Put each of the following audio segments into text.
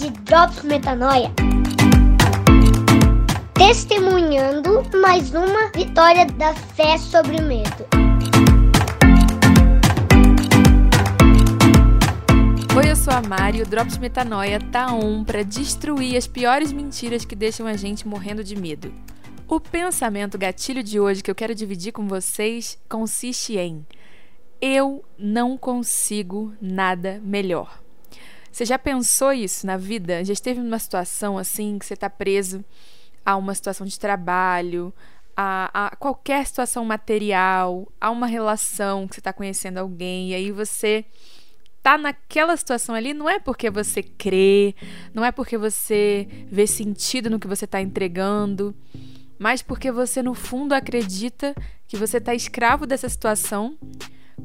de Drops Metanoia. Testemunhando mais uma vitória da fé sobre o medo. Oi, eu sou a Mari e o Drops Metanoia tá on para destruir as piores mentiras que deixam a gente morrendo de medo. O pensamento gatilho de hoje que eu quero dividir com vocês consiste em eu não consigo nada melhor. Você já pensou isso na vida? Já esteve numa situação assim que você está preso a uma situação de trabalho, a, a, qualquer situação material, a uma relação que você está conhecendo alguém, e aí você tá naquela situação ali não é porque você crê, não é porque você vê sentido no que você está entregando, mas porque você no fundo acredita que você está escravo dessa situação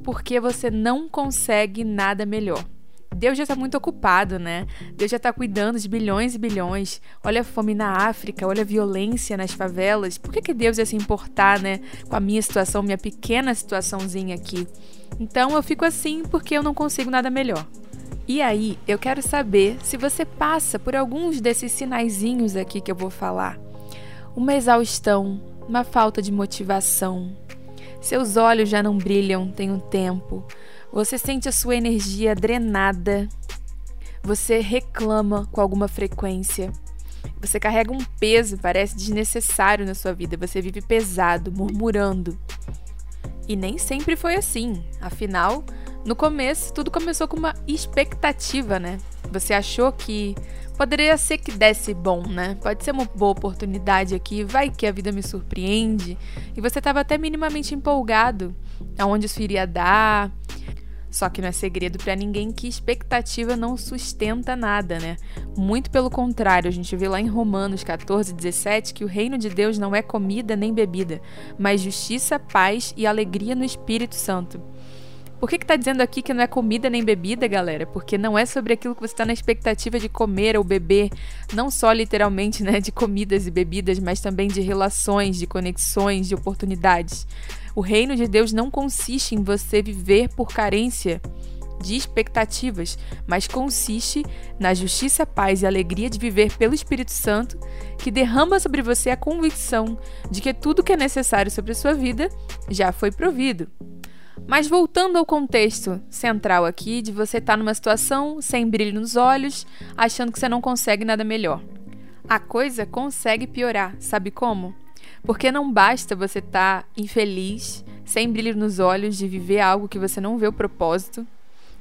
porque você não consegue nada melhor. Deus já está muito ocupado, né? Deus já está cuidando de bilhões e bilhões. Olha a fome na África, olha a violência nas favelas. Por que, que Deus ia se importar, né? Com a minha situação, minha pequena situaçãozinha aqui. Então eu fico assim porque eu não consigo nada melhor. E aí, eu quero saber se você passa por alguns desses sinaizinhos aqui que eu vou falar. Uma exaustão, uma falta de motivação. Seus olhos já não brilham tem um tempo. Você sente a sua energia drenada. Você reclama com alguma frequência. Você carrega um peso, parece desnecessário na sua vida. Você vive pesado, murmurando. E nem sempre foi assim. Afinal, no começo, tudo começou com uma expectativa, né? Você achou que poderia ser que desse bom, né? Pode ser uma boa oportunidade aqui, vai que a vida me surpreende. E você estava até minimamente empolgado aonde isso iria dar, só que não é segredo para ninguém que expectativa não sustenta nada, né? Muito pelo contrário, a gente vê lá em Romanos 14, 17 que o reino de Deus não é comida nem bebida, mas justiça, paz e alegria no Espírito Santo. Por que está dizendo aqui que não é comida nem bebida, galera? Porque não é sobre aquilo que você está na expectativa de comer ou beber, não só literalmente né, de comidas e bebidas, mas também de relações, de conexões, de oportunidades. O reino de Deus não consiste em você viver por carência de expectativas, mas consiste na justiça, paz e alegria de viver pelo Espírito Santo, que derrama sobre você a convicção de que tudo que é necessário sobre a sua vida já foi provido. Mas voltando ao contexto central aqui, de você estar numa situação sem brilho nos olhos, achando que você não consegue nada melhor. A coisa consegue piorar, sabe como? Porque não basta você estar tá infeliz, sem brilho nos olhos, de viver algo que você não vê o propósito,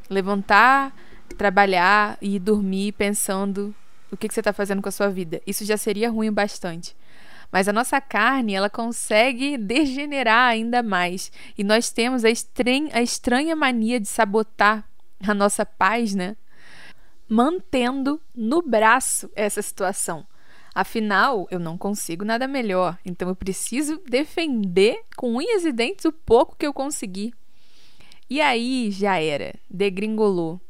levantar, trabalhar e dormir pensando o que, que você está fazendo com a sua vida. Isso já seria ruim bastante. Mas a nossa carne, ela consegue degenerar ainda mais. E nós temos a, estranha, a estranha mania de sabotar a nossa paz, né? Mantendo no braço essa situação. Afinal, eu não consigo nada melhor, então eu preciso defender com unhas e dentes o pouco que eu consegui. E aí já era, degringolou.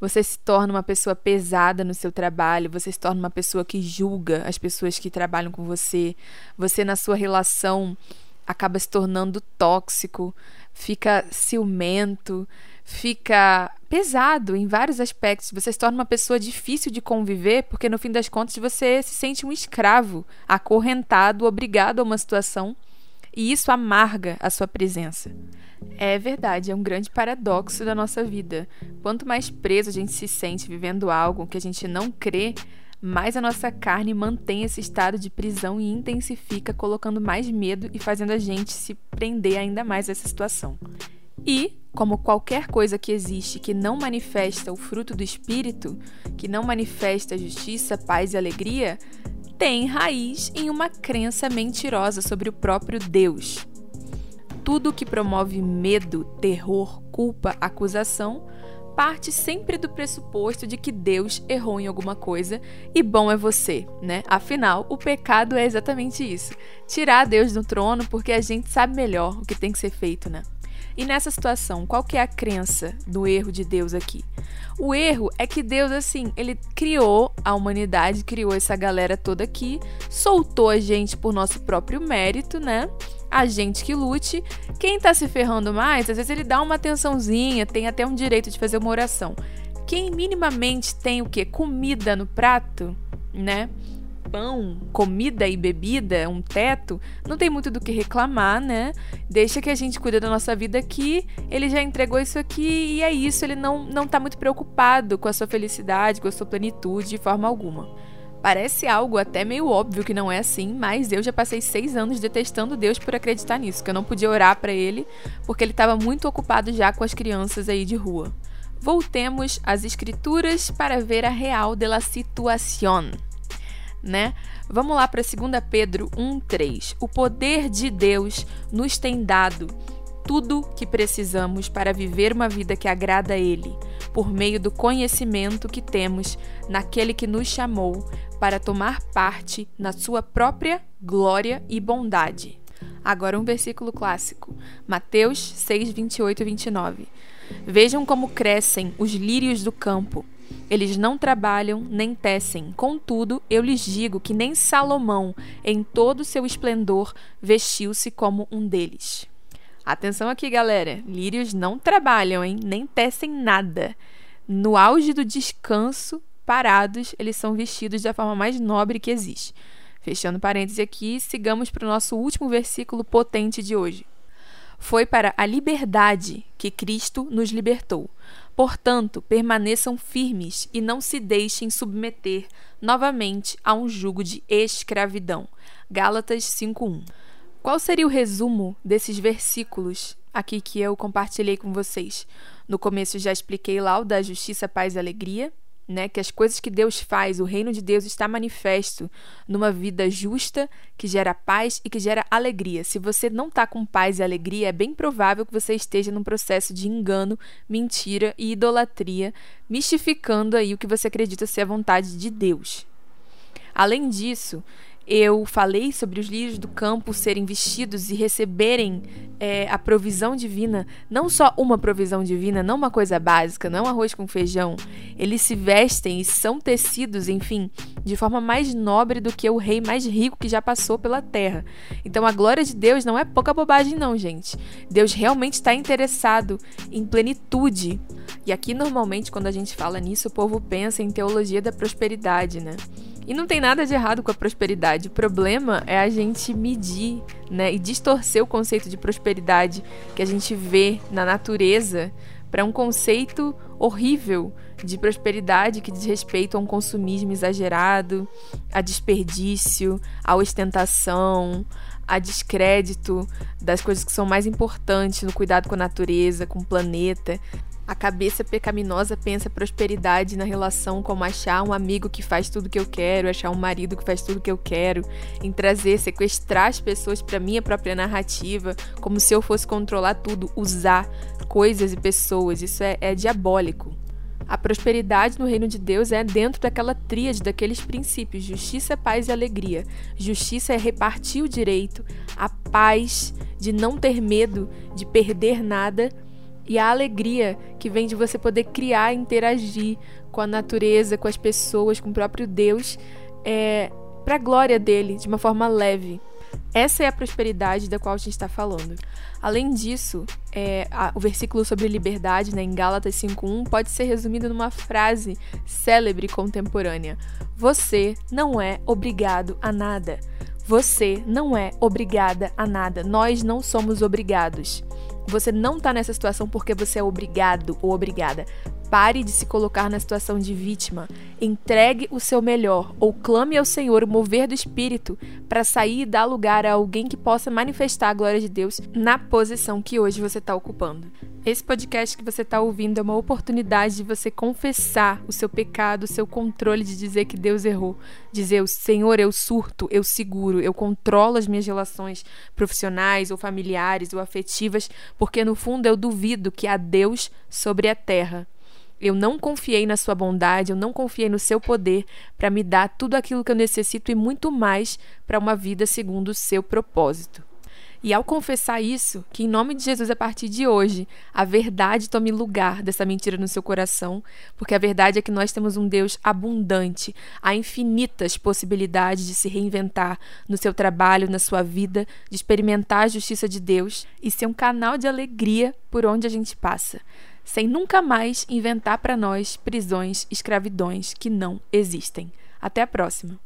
Você se torna uma pessoa pesada no seu trabalho, você se torna uma pessoa que julga as pessoas que trabalham com você, você na sua relação acaba se tornando tóxico, fica ciumento, fica pesado em vários aspectos. Você se torna uma pessoa difícil de conviver, porque no fim das contas você se sente um escravo, acorrentado, obrigado a uma situação, e isso amarga a sua presença. É verdade, é um grande paradoxo da nossa vida. Quanto mais preso a gente se sente vivendo algo que a gente não crê, mais a nossa carne mantém esse estado de prisão e intensifica, colocando mais medo e fazendo a gente se prender ainda mais a essa situação. E, como qualquer coisa que existe que não manifesta o fruto do espírito, que não manifesta justiça, paz e alegria, tem raiz em uma crença mentirosa sobre o próprio Deus. Tudo que promove medo, terror, culpa, acusação parte sempre do pressuposto de que Deus errou em alguma coisa e bom é você, né? Afinal, o pecado é exatamente isso: tirar Deus do trono porque a gente sabe melhor o que tem que ser feito, né? E nessa situação, qual que é a crença do erro de Deus aqui? O erro é que Deus, assim, ele criou a humanidade, criou essa galera toda aqui, soltou a gente por nosso próprio mérito, né? A gente que lute. Quem tá se ferrando mais, às vezes ele dá uma atençãozinha, tem até um direito de fazer uma oração. Quem minimamente tem o que? Comida no prato, né? Pão, comida e bebida, um teto, não tem muito do que reclamar, né? Deixa que a gente cuida da nossa vida aqui, ele já entregou isso aqui e é isso, ele não, não tá muito preocupado com a sua felicidade, com a sua plenitude de forma alguma. Parece algo até meio óbvio que não é assim, mas eu já passei seis anos detestando Deus por acreditar nisso, que eu não podia orar para ele porque ele estava muito ocupado já com as crianças aí de rua. Voltemos às escrituras para ver a real de la situación né? Vamos lá para 2 Pedro 1:3. O poder de Deus nos tem dado tudo que precisamos para viver uma vida que agrada a Ele, por meio do conhecimento que temos naquele que nos chamou para tomar parte na sua própria glória e bondade. Agora um versículo clássico, Mateus 6, 28 e 29. Vejam como crescem os lírios do campo. Eles não trabalham nem tecem. Contudo, eu lhes digo que nem Salomão, em todo o seu esplendor, vestiu-se como um deles. Atenção aqui, galera. Lírios não trabalham, hein? Nem tecem nada. No auge do descanso, parados, eles são vestidos da forma mais nobre que existe. Fechando parênteses aqui, sigamos para o nosso último versículo potente de hoje. Foi para a liberdade que Cristo nos libertou. Portanto, permaneçam firmes e não se deixem submeter novamente a um jugo de escravidão. Gálatas 5:1. Qual seria o resumo desses versículos aqui que eu compartilhei com vocês? No começo já expliquei lá o da justiça, paz e alegria, né, que as coisas que Deus faz, o reino de Deus está manifesto numa vida justa, que gera paz e que gera alegria. Se você não está com paz e alegria, é bem provável que você esteja num processo de engano, mentira e idolatria, mistificando aí o que você acredita ser a vontade de Deus. Além disso, eu falei sobre os lírios do campo serem vestidos e receberem é, a provisão divina, não só uma provisão divina, não uma coisa básica, não arroz com feijão. Eles se vestem e são tecidos, enfim, de forma mais nobre do que o rei mais rico que já passou pela terra. Então a glória de Deus não é pouca bobagem, não, gente. Deus realmente está interessado em plenitude. E aqui, normalmente, quando a gente fala nisso, o povo pensa em teologia da prosperidade, né? E não tem nada de errado com a prosperidade. O problema é a gente medir, né, e distorcer o conceito de prosperidade que a gente vê na natureza para um conceito horrível de prosperidade que diz respeito a um consumismo exagerado, a desperdício, a ostentação, a descrédito das coisas que são mais importantes no cuidado com a natureza, com o planeta. A cabeça pecaminosa pensa prosperidade na relação como achar um amigo que faz tudo que eu quero, achar um marido que faz tudo que eu quero, em trazer, sequestrar as pessoas para minha própria narrativa, como se eu fosse controlar tudo, usar coisas e pessoas. Isso é, é diabólico. A prosperidade no reino de Deus é dentro daquela tríade, daqueles princípios: justiça, paz e alegria. Justiça é repartir o direito, a paz de não ter medo de perder nada e a alegria que vem de você poder criar interagir com a natureza, com as pessoas, com o próprio Deus, é, para a glória dele, de uma forma leve. Essa é a prosperidade da qual a gente está falando. Além disso, é, a, o versículo sobre liberdade, né, em Gálatas 5.1, pode ser resumido numa frase célebre contemporânea: Você não é obrigado a nada. Você não é obrigada a nada. Nós não somos obrigados. Você não está nessa situação porque você é obrigado ou obrigada. Pare de se colocar na situação de vítima. Entregue o seu melhor ou clame ao Senhor o mover do Espírito para sair e dar lugar a alguém que possa manifestar a glória de Deus na posição que hoje você está ocupando. Esse podcast que você está ouvindo é uma oportunidade de você confessar o seu pecado, o seu controle de dizer que Deus errou. Dizer, Senhor, eu surto, eu seguro, eu controlo as minhas relações profissionais ou familiares ou afetivas, porque no fundo eu duvido que há Deus sobre a terra. Eu não confiei na sua bondade, eu não confiei no seu poder para me dar tudo aquilo que eu necessito e muito mais para uma vida segundo o seu propósito. E ao confessar isso, que em nome de Jesus, a partir de hoje, a verdade tome lugar dessa mentira no seu coração, porque a verdade é que nós temos um Deus abundante, há infinitas possibilidades de se reinventar no seu trabalho, na sua vida, de experimentar a justiça de Deus e ser um canal de alegria por onde a gente passa, sem nunca mais inventar para nós prisões, escravidões que não existem. Até a próxima!